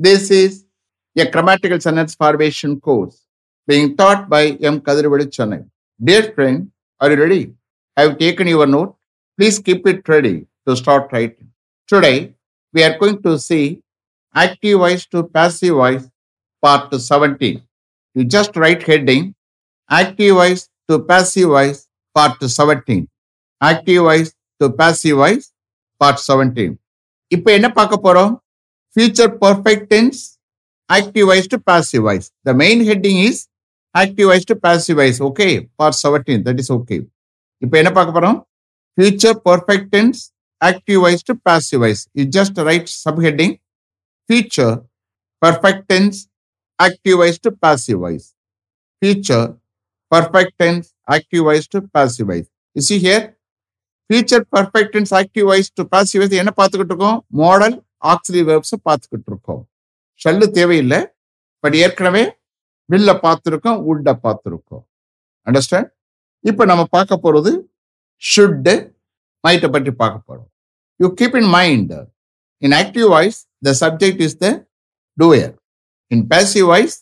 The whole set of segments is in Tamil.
This is a grammatical sentence formation course being taught by M. Kadirvadi Chennai. Dear friend, are you ready? I have taken your note. Please keep it ready to start writing. Today, we are going to see active voice to passive voice part 17. You just write heading active voice to passive voice part 17. Active voice to passive voice part 17. இப்போ என்ன பார்க்க போறோம் future perfect tense, activized to passivized. The main heading is activized to passivized. Okay, for 17, that is okay. இப்போ என்ன பார்க்க போறோம் future perfect tense active voice to passive voice it just write subheading future perfect tense active voice to passive voice future perfect tense active voice to passive voice is here future perfect tense active voice to passive voice என்ன பார்த்துக்கிட்டு இருக்கோம் மாடல் ஆக்சிலரி வேர்ப்ஸை பார்த்துக்கிட்டு இருக்கோம் ஷல்லு தேவையில்லை பட் ஏற்கனவே வில்ல பார்த்துருக்கோம் உட்ட பார்த்துருக்கோம். அண்டர்ஸ்டாண்ட் இப்போ நம்ம பார்க்க போகிறது ஷுட் மைட்டை பற்றி பார்க்க போகிறோம் you keep in mind in active voice the subject is the doer in passive voice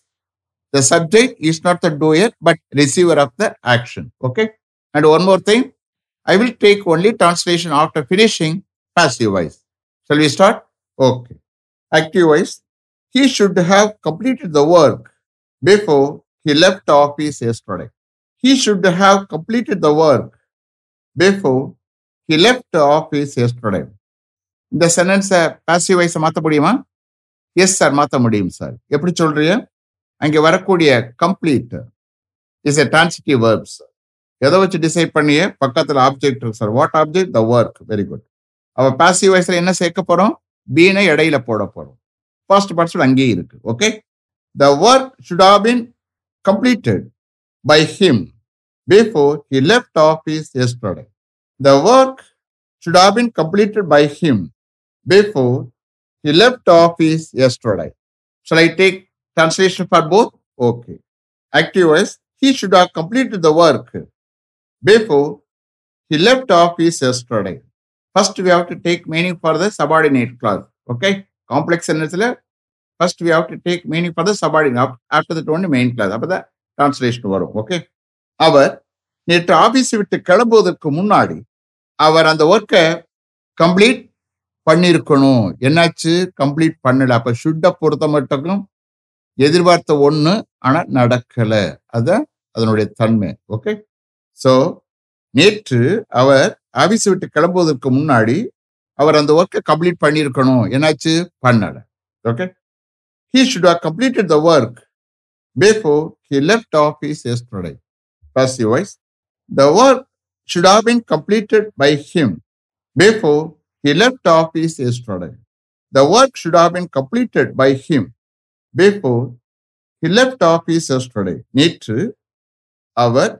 the subject is not the doer but receiver of the action okay and one more thing I will take only translation after finishing passive voice shall we start Okay. Active voice. He should have completed the work before he left office yesterday. He should have completed the work before he left office yesterday. இந்த சென்டென்ஸை பாசிவ் வைஸை மாற்ற முடியுமா? எஸ் சார் மாற்ற முடியும் சார் எப்படி சொல்றீங்க? அங்கே வரக்கூடிய complete is a transitive verbs எதை வச்சு டிசைட் பண்ணியே? பக்கத்தில் ஆப்ஜெக்ட் இருக்கு sir what object the work very good அவள் பாசிவ் வைஸில் என்ன சேர்க்க போகிறோம் பீனை இடையில போட போறோம். ஃபர்ஸ்ட் பார்ட்ஸ் அங்கேயே இருக்கு. Okay the work should have been completed by him before he left office yesterday the work should have been completed by him before he left office yesterday shall I take translation for both? Okay. Active voice he should have completed the work before he left office yesterday. First, we have to take meaning for the subordinate clause. Okay, complex sentence. First we have to take meaning for the subordinate. After that only main clause அப்போ தான் டிரான்ஸ்லேஷன் வரும் ஓகே அவர் நேற்று ஆஃபீஸ் விட்டு கிளம்புவதற்கு முன்னாடி அவர் அந்த ஒர்க்கை கம்ப்ளீட் பண்ணியிருக்கணும் என்னாச்சு கம்ப்ளீட் பண்ணல அப்போ ஷுட்டை பொறுத்த மட்டும் எதிர்பார்த்த ஒன்று ஆனால் நடக்கலை அதுதான் அதனுடைய தன்மை ஓகே ஸோ நேற்று அவர் ஆபீஸ் விட்டு கிளம்புவதற்கு முன்னாடி அவர் அந்த ஒர்க்கை கம்ப்ளீட் பண்ணியிருக்கணும். என்னாச்சு? பண்ணல. Okay he should have completed the work before he left office yesterday positive voice the work should have been completed by him before he left office yesterday the work should have been completed by him before he left office yesterday நேற்று அவர்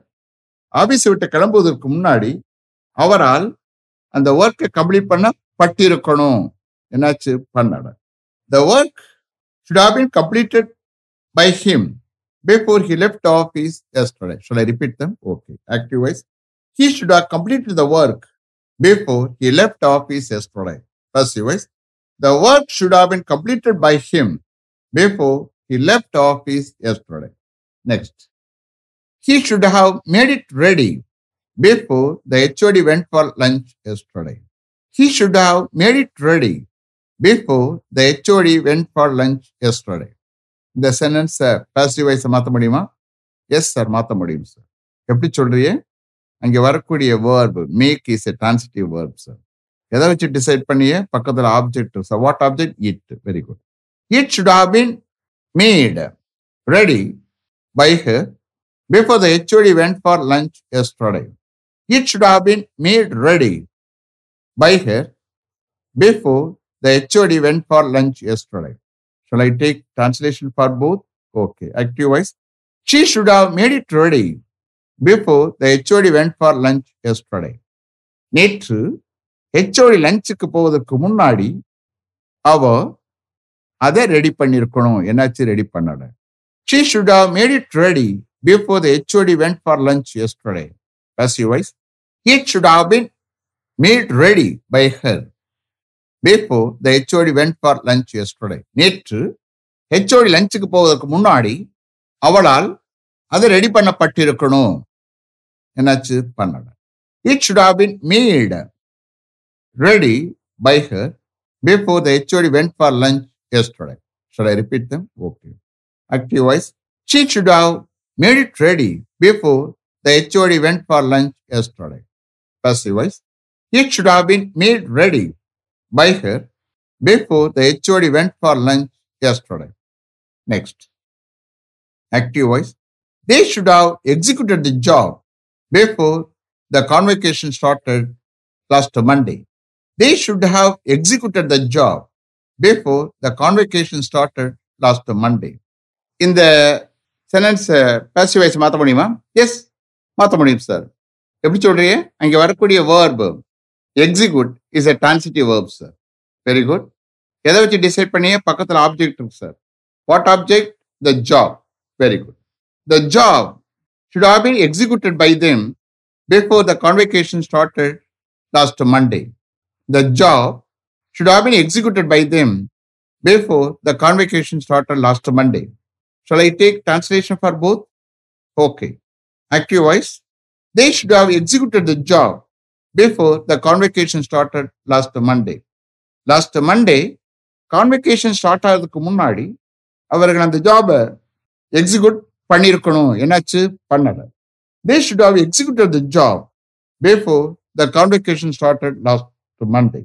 ஆபீஸ் விட்டு கிளம்புவதற்கு முன்னாடி அவரால் அந்த ஒர்க்கை கம்ப்ளீட் பண்ண பட்டிருக்கணும். என்னாச்சு? பண்ணல. The work should have been completed by him before he left office yesterday should I repeat them okay active voice he should have completed the work before he left office yesterday passive voice the work should have been completed by him before he left office yesterday next he should have made it ready before the HOD went for lunch yesterday. He should have made it ready. Before the HOD went for lunch yesterday. இந்த சென்டென்ஸ் பாசிட்டிவ் வைஸை மாற்ற முடியுமா? எஸ் சார் மாற்ற முடியும் சார் எப்படி சொல்றீங்க? அங்கே வரக்கூடிய verb make is a transitive verb sir எதை வச்சு டிசைட் பண்ணியே பக்கத்தில் object sir what object it very good it should have been made ready by her before the HOD went for lunch yesterday It should have been made ready by her before the HOD went for lunch yesterday. Shall I take translation for both? Okay. Active voice. She should have made it ready before the HOD went for lunch yesterday. நேற்று ஹெச்ஓடி லஞ்சுக்கு போவதற்கு முன்னாடி அவ அதை ரெடி பண்ணிருக்கணும் என்னாச்சு ரெடி பண்ணல she should have made it ready before the HOD went for lunch yesterday. Passive voice, it should have been made ready by her before the HOD went for lunch yesterday. நேற்று ஹெச்ஓடி லஞ்சுக்கு போவதற்கு முன்னாடி அவளால் அது ரெடி பண்ணப்பட்டிருக்கணும் என்னாச்சு பண்ணல it should have been made ready by her before the HOD went for lunch yesterday should I repeat them okay active voice she should have made it ready before the HOD went for lunch yesterday. Passive voice. It should have been made ready by her before the HOD went for lunch yesterday. Next. Active voice. They should have executed the job before the convocation started last Monday. They should have executed the job before the convocation started last Monday. இந்த சென்டென்ஸ் பேசிவ் வாய்ஸ் மாற்ற முடியுமா எஸ் மாற்ற முடியும் சார் எப்படி சொல்றீங்க அங்கே வரக்கூடிய verb execute is a transitive verb sir very good எதை வச்சு டிசைட் பண்ணியே பக்கத்தில் ஆப்ஜெக்ட் இருக்கு sir what object the job very good the job should have been executed by them before the convocation started last Monday the job should have been executed by them before the convocation started last Monday Shall I take translation for both okay accused, they should have executed the job before the convocation started last Monday. Last Monday convocation start ஆகிறதுக்கு முன்னாடி அவர்கள் அந்த ஜாபை எக்ஸிக்யூட் பண்ணியிருக்கணும் என்னாச்சு பண்ணலை they should have executed the job before the convocation started last Monday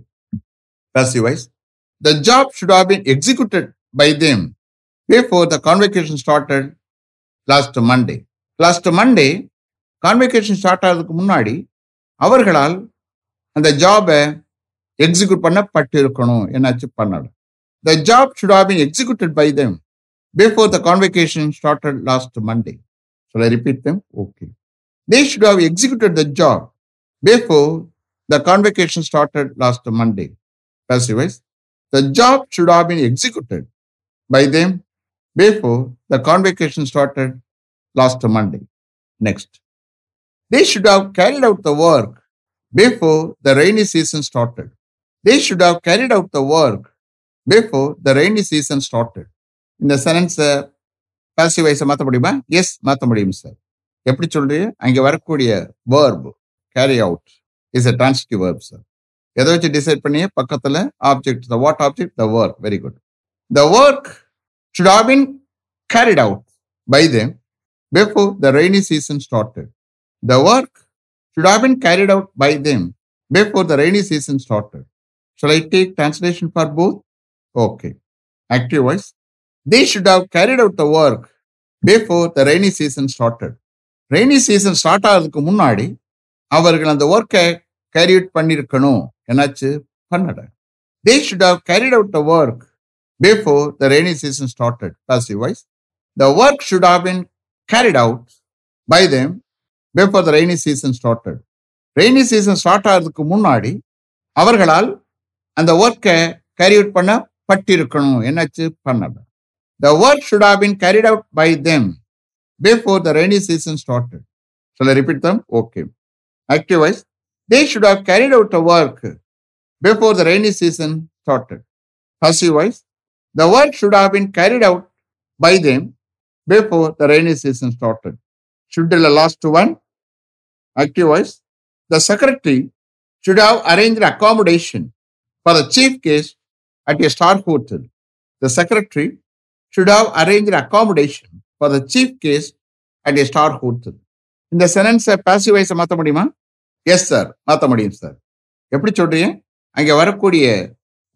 passive voice the job should have been executed by them before the convocation started last Monday last Monday convocation start ஆகிறதுக்கு முன்னாடி அவர்களால் அந்த ஜாபை எக்ஸிக்யூட் பண்ணப்பட்டு இருக்கணும் என்னாச்சு பண்ணலாம் the job should have been executed by them before the convocation started last Monday so repeat them okay they should have executed the job before the convocation started last Monday passive voice. The job should have been executed by them before the convocation started last Monday. Next. They should have carried out the work before the rainy season started. They should have carried out the work before the rainy season started. இந்த சென்டென்ஸை பாசிவ் வாய்ஸை மாற்ற முடியுமா எஸ் மாற்ற முடியும் சார் எப்படி சொல்றீங்க அங்க வரக்கூடிய verb carry out is a transitive verb sir எதை வச்சு டிசைட் பண்ணி பக்கத்துல object the what object the work very good the work should have been carried out by them before the rainy season started. The work should have been carried out by them before the rainy season started. Shall I take translation for both? Okay. Active voice. They should have carried out the work before the rainy season started. Rainy season start ஆகிறதுக்கு முன்னாடி அவர்கள் அந்த ஒர்க்கை கேரி அவுட் பண்ணியிருக்கணும் என்னாச்சு பண்ணல they should have carried out the work before the rainy season started passive voice the work should have been carried out by them before the rainy season started. Rainy season start ஆகிறதுக்கு முன்னாடி அவர்களால் அந்த ஒர்க்கை கேரி அவுட் பண்ண பட்டிருக்கணும் என்னாச்சு பண்ணல the work should have been carried out by them before the rainy season started சொல்ல repeat them okay active voice voice they should have carried out a work before the rainy season started passive voice the work should have been carried out by them before the rainy season started. Should be the last one. Active voice. The secretary should have arranged accommodation for the chief guest at a star hotel. The secretary should have arranged accommodation for the chief guest at a star hotel. இந்த சென்டென்ஸை பாசிவ் வாய்ஸை மாற்ற முடியுமா எஸ் சார் மாற்ற முடியும் சார் எப்படி சொல்றீங்க அங்கே வரக்கூடிய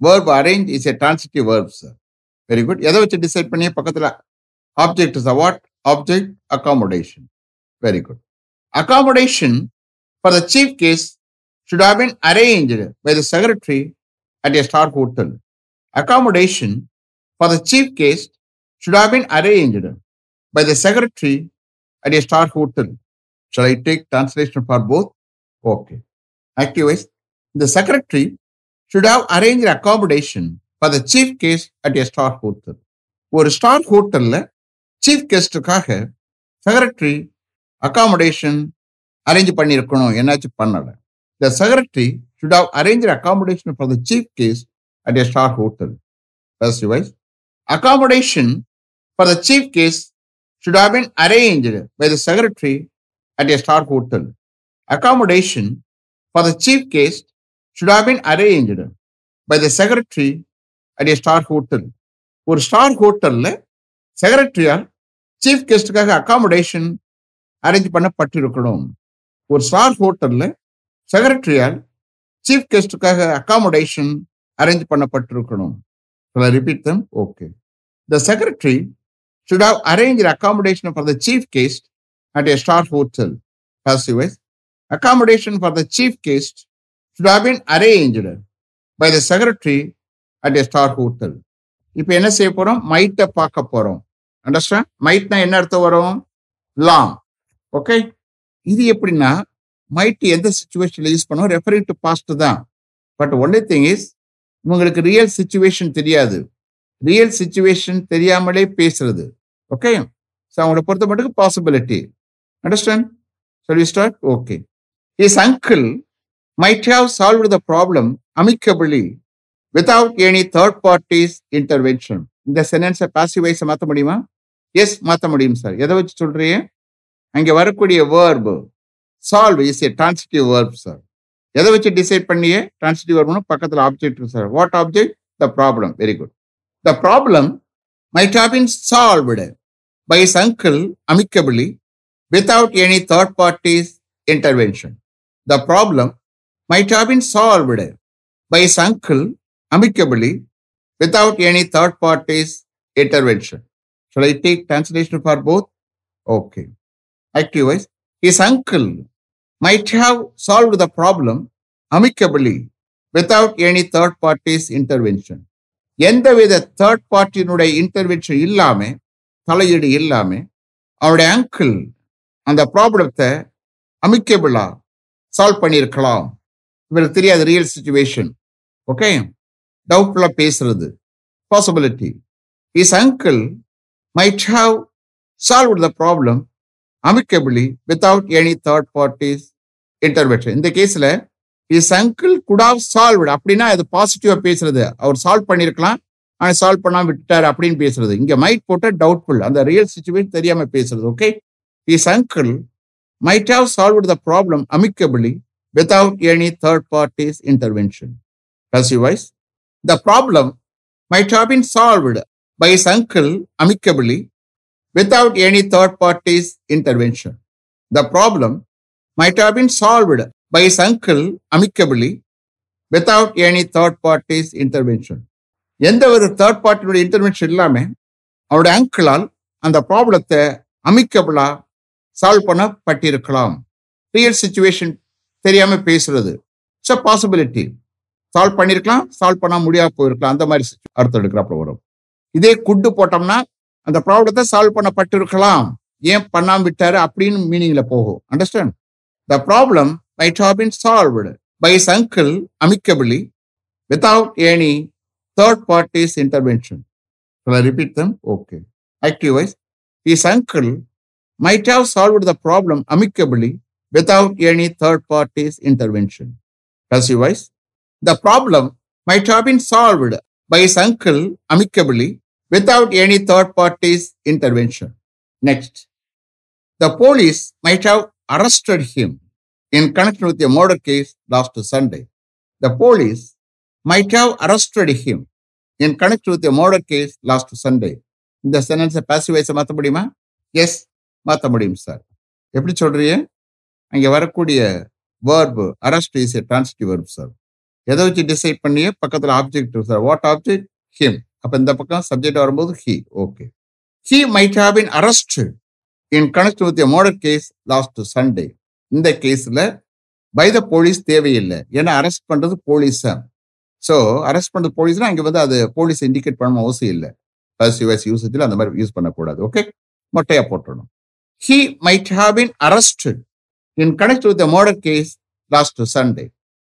verb arrange is a transitive verb sir very good எதை வச்சு டிசைட் பண்ணி பக்கத்தில் object is what object accommodation very good accommodation for the chief guest should have been arranged by the secretary at a star hotel. Accommodation for the chief guest should have been arranged by the secretary at a star hotel. Shall I take translation for both? Okay. Activize. The secretary should have arranged accommodation for the chief guest at a star hotel. ஒரு ஸ்டார் ஹோட்டல்ல சீஃப் கெஸ்டுக்காக செக்ரட்டரி அகாமடேஷன் அரேஞ்ச் பண்ணியிருக்கணும் என்னாச்சு பண்ணல the secretary should have arrange accommodation for the chief guest at a star hotel first voice accommodation for the chief case should have been arranged by the secretary at a star hotel. Accommodation for the chief case should have been arranged by the secretary at a star hotel. ஒரு ஸ்டார் ஹோட்டல்ல செக்ரட்டரியால் சீஃப் கெஸ்டுக்காக அகாமடேஷன் அரேஞ்ச் பண்ணப்பட்டிருக்கணும் ஒரு ஸ்டார் ஹோட்டல்ல செக்ரட்டரியால் சீஃப் கெஸ்டுக்காக accommodation arrange பண்ணப்பட்டிருக்கணும் repeat them okay the secretary should have arranged accommodation for the chief guest at a star hotel. Passive voice. Accommodation for the chief guest should have been arranged by the secretary at a star hotel. இப்போ என்ன செய்ய போறோம் மைட்டை பார்க்க போறோம் அண்டர்ஸ்டாண்ட் மைட்னா என்ன அர்த்தம் வரும்? லாங் ஓகே இது எப்படின்னா மைட் எந்த சுச்சுவேஷன்ல யூஸ் பண்ணுவோம் ரெஃபரிங் டு பாஸ்ட் தான். பட் ஒன்லி திங் இஸ் உங்களுக்கு ரியல் சுச்சுவேஷன் தெரியாது. ரியல் சுச்சுவேஷன் தெரியாமலே பேசுறது. ஓகே ஸோ அவங்கள பொறுத்த மட்டும் பாசிபிலிட்டி அண்டர்ஸ்டாண்ட் சொல்லி start okay his uncle might have solve the problem amicably without any third parties intervention இந்த சென்டென்ஸை பாசிவைஸை மாற்ற முடியுமா? எஸ் மாற்ற முடியும் சார் எதை வச்சு சொல்றீங்க அங்கே வரக்கூடிய verb solve is a transitive verb sir எதை வச்சு டிசைட் பண்ணியே டிரான்சிட்டிவ் வேர்ப்னு பக்கத்தில் ஆப்ஜெக்ட் இருக்கு sir what object the problem very good the problem might have been solved by his uncle amicably without any third parties intervention the problem might have been solved by his uncle amicably without any third parties intervention Shall I take translation for both? Okay. Active voice. His uncle might have solved the problem amicably without any third party's intervention. எந்தவித தேர்ட் பார்ட்டியினுடைய இன்டர்வென்ஷன் இல்லாம தலையீடு இல்லாம அவருடைய அங்கிள் அந்த ப்ராப்ளத்தை அமிக்கபிளா சால்வ் பண்ணியிருக்கலாம் இவருக்கு தெரியாது ரியல் சுச்சுவேஷன் ஓகே டவுட்ஃபுல்லாக பேசுறது possibility his uncle might have solve the problem amicably without any third parties intervention இந்த கேஸ்ல இஸ் அங்கிள் குடாவ் சால்வ் அப்படின்னா அது பாசிட்டிவா பேசுறது. அவர் சால்வ் பண்ணிருக்கலாம். ஆனா சால்வ் பண்ணாம விட்டுட்டார் அப்படின்னு பேசுறது. இங்க மைட் போட்ட டவுட்ஃபுல் அந்த ரியல் சுச்சுவேஷன் தெரியாம பேசுறது okay his uncle might have solve the problem amicably without any third parties intervention passive voice the problem might have been by his uncle amicably without any third party's intervention. The problem might have been solved by his uncle amicably without any third party's intervention. எந்த ஒரு தேர்ட் பார்ட்டியோட இன்டர்வென்ஷன் இல்லாமல் அவருடைய அங்கிளால் அந்த ப்ராப்ளத்தை அமிக்கபிளா சால்வ் பண்ணப்பட்டிருக்கலாம். ரியல் சுச்சுவேஷன் தெரியாமல் பேசுறது. இட்ஸ் பாசிபிலிட்டி சால்வ் பண்ணியிருக்கலாம் சால்வ் பண்ண முடியாம போயிருக்கலாம். அந்த மாதிரி situ- அர்த்தம் எடுக்கிறப்ப வரும். இதே குட்டு போட்டோம்னா அந்த ப்ராப்ளத்தை சால்வ் பண்ணப்பட்டிருக்கலாம் ஏன் பண்ணாம விட்டாரு அப்படின்னு மீனிங்ல போகும் understand the problem might have been solved by his uncle amicably without any third parties intervention repeat them okay active voice his uncle might have solved the problem amicably without any third parties intervention passive voice the problem might have been solved by his uncle amicably without any third party's intervention. Next. The police might have arrested him in connection with a murder case last Sunday. The police might have arrested him in connection with a murder case last Sunday. இந்த சென்டென்ஸை பாசிவைஸை மாற்ற முடியுமா எஸ் மாற்ற முடியும் சார் எப்படி சொல்றீங்க அங்கே வரக்கூடிய verb arrest is a transitive verb sir எதை வச்சு டிசைட் பண்ணியே பக்கத்தில் object sir what object him அப்போ இந்த பக்கம் சப்ஜெக்ட் வரும்போது he okay he might have been arrest in connect with murder case last Sunday இந்த கேஸ்ல பை த போலீஸ் தேவையில்லை. ஏன்னா அரெஸ்ட் பண்றது போலீஸ் தான் ஸோ அரெஸ்ட் பண்ணுற போலீஸ்னா அங்கே வந்து அது போலீஸ் இண்டிகேட் பண்ணணும் அவசியம் இல்லை. பசிவஸ் யூசேஜில் அந்த மாதிரி யூஸ் பண்ணக்கூடாது ஓகே மொட்டையாக போட்டுடணும் he might have been arrest in connect with murder case last Sunday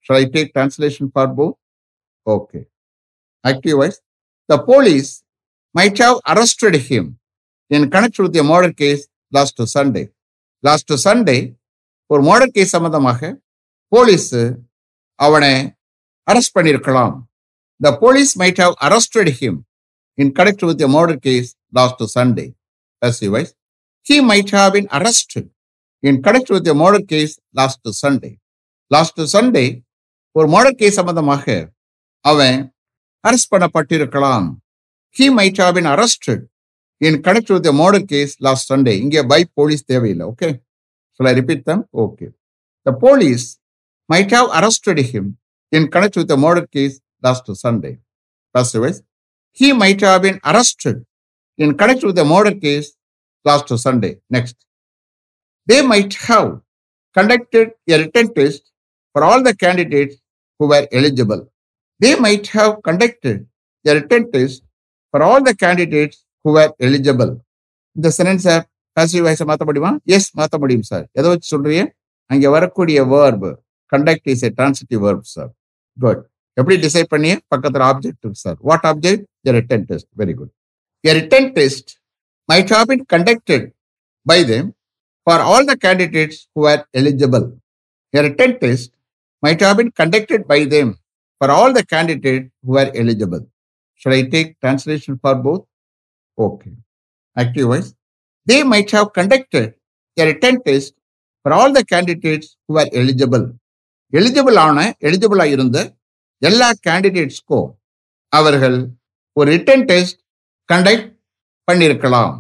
shall I take translation for both okay active voice The police might have arrested him in connection with a murder case last Sunday. Last Sunday ஒரு மர்டர் கேஸ் சம்பந்தமாக போலீஸ் அவனை அரெஸ்ட் பண்ணியிருக்கலாம் the police might have arrested him in connect with a murder case last Sunday S U voice he might have been arrested in connect with a murder case last Sunday last Sunday ஒரு மர்டர் கேஸ் சம்பந்தமாக அவன் arrest பண்ணப்பட்டிருக்கலாம் he might have been arrested in connect with murder case last Sunday இங்கே பை போலீஸ் தேவையில்லை ஓகே சொல்ல repeat them okay the police might have arrested him in connect with murder case last Sunday first voice he might have been arrested in connection with the murder case last Sunday. Next, they might have conducted a written test for all the candidates who were eligible. They might have conducted a written test for all the candidates who were eligible. இந்த சென்டென்ஸை பேசிவ் வாய்ஸை மாற்ற முடியுமா? எஸ் மாற்ற முடியும் சார் எதை வச்சு சொல்றீங்க? அங்கே வரக்கூடிய verb conduct is a transitive verb sir good எப்படி டிசைட் பண்ணி பக்கத்தில் object sir what object a written test very good a written test might have been conducted by them for all the candidates who are eligible a written test might have been conducted by them. For all the candidates who are eligible. Should I take translation for both? Okay. Active voice. They might have conducted a written test for all the candidates who are eligible. Eligible ஆன எலிஜிபிளா இருந்த எல்லா கேண்டிடேட்ஸ்க்கும் அவர்கள் ஒரு ரிட்டன் டெஸ்ட் கண்டக்ட் பண்ணியிருக்கலாம்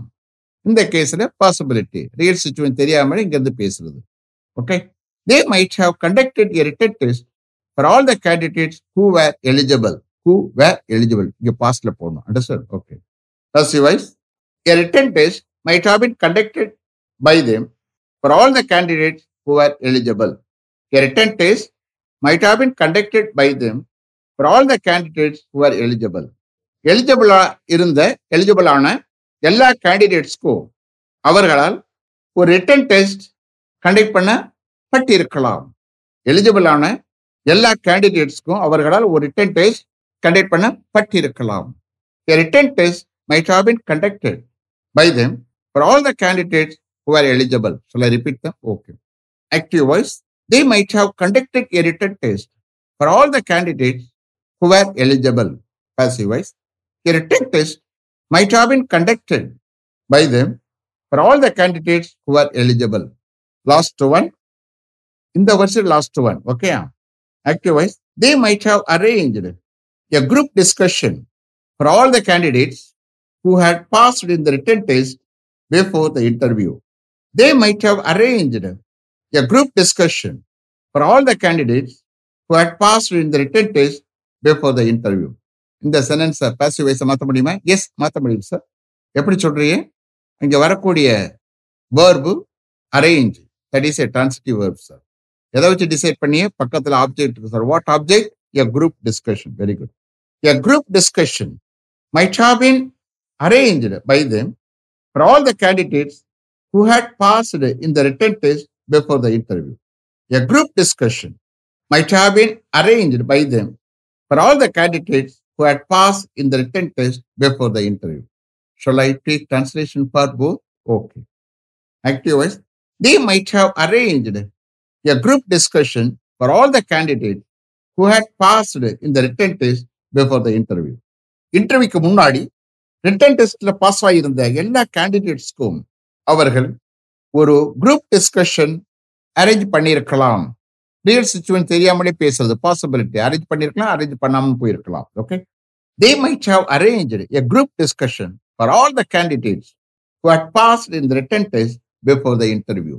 இந்த கேஸ்ல பாசிபிலிட்டி ரியல் சுச்சுவேஷன் தெரியாமல் இங்கிருந்து பேசுறது okay they might have conducted a written test for all the candidates who were eligible who were eligible இங்கே பாஸ்ட்ல போடணும் understand okay first voice a written test might have been conducted by them for all the candidates who were eligible a written test might have been conducted by them for all the candidates who are eligible எலிஜிபிளா இருந்த எலிஜிபிளான எல்லா கேண்டிடேட்ஸ்க்கும் அவர்களால் ஒரு ரிட்டன் டெஸ்ட் கண்டக்ட் பண்ணப்பட்டிருக்கலாம் எலிஜிபிளான எல்லா கேண்டிடேட்ஸ்க்கும் அவர்களால் ஒரு ரிட்டன் டெஸ்ட் கண்டக்ட் பண்ண பட்டிருக்கலாம் written test might have been conducted by them for all the candidates who are eligible சொல்ல repeat them okay active voice they might have conducted a written test for all the candidates who are eligible passive voice a written test might have been conducted by them for all the candidates who eligible last one இந்த வருஷம் last one okay active voice they might have arranged a group discussion for all the candidates who had passed in the written test before the interview they might have arranged a group discussion for all the candidates who had passed in the written test before the interview இந்த சென்டென்ஸை பாசிவ் வைஸை மாற்ற முடியுமா? எஸ் மாற்ற முடியும் சார் எப்படி சொல்றீங்க? இங்க வரக்கூடிய verb arrange that is a transitive verb sir எதை வச்சு டிசைட் பண்ணி பக்கத்துல ஆப்ஜெக்ட் இருக்கு sir what object a group discussion very good a group discussion might have been arranged by them for all the candidates who had passed in the written test before the interview a group discussion might have been arranged by them for all the candidates who had passed in the written test before the interview. Shall I take translation for both? Okay. Active voice. They might have arranged a group discussion for all the candidates who had passed in the written test before the interview. இன்டர்வியூக்கு முன்னாடி ரிட்டன் டெஸ்ட்ல பாஸ் ஆகியிருந்த எல்லா கேண்டிடேட்ஸ்க்கும் அவர்கள் ஒரு குரூப் டிஸ்கஷன் அரேஞ்ச் பண்ணியிருக்கலாம். ரியல் சுச்சுவேஷன் தெரியாமலே பேசுறது பாசிபிலிட்டி அரேஞ்ச் பண்ணிருக்கலாம் அரேஞ்ச் பண்ணாமல் போயிருக்கலாம். Okay they might have arrange a group discussion for all the candidates who had passed in written test before the interview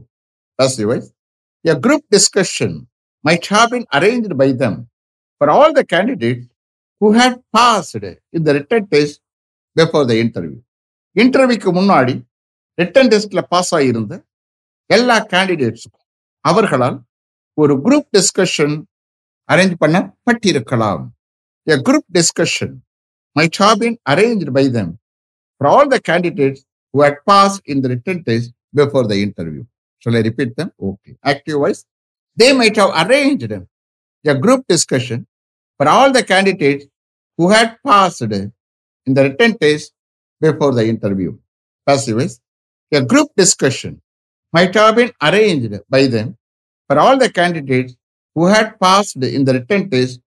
thus Thus. A group discussion might have been arranged by them for all the candidates who had passed in the written test before the interview. இன்டர்வியூக்கு முன்னாடி ரிட்டன் டெஸ்ட்ல பாஸ் ஆகியிருந்த எல்லா கேண்டிடேட்ஸுக்கும் அவர்களால் ஒரு group discussion arrange பண்ணப்பட்டிருக்கலாம் a group discussion might have arrange by them for all the candidates who had pass in the written test before the interview Shall I repeat them? Okay. Active voice. They might have arranged a group discussion for all the candidates who had passed in the written test before the interview. Passive. A group discussion might have been arranged by them for all the candidates who had passed in the written test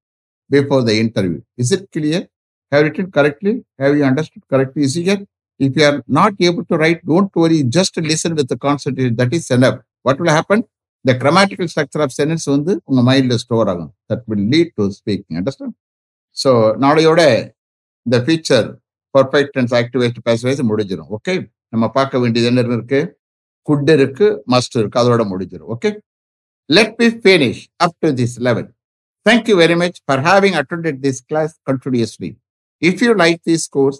before the interview. Is it clear? have you written correctly? Have you understood correctly? Is it yet? If you are not able to write, don't worry, just listen with the concentration. That is enough. What will happen? The grammatical structure of வந்து உங்க மைண்ட்ல ஸ்டோர் ஆகும் that will lead to speaking understand so நாளையோட இந்த future perfect and active and passive voice முடிஞ்சிடும் ஓகே நம்ம பார்க்க வேண்டியது என்ன இருக்கு குட் இருக்கு மஸ்ட் இருக்கு அதோட முடிஞ்சிடும் okay let be finish up to this level thank you very much for having attended this class continuously if you like this course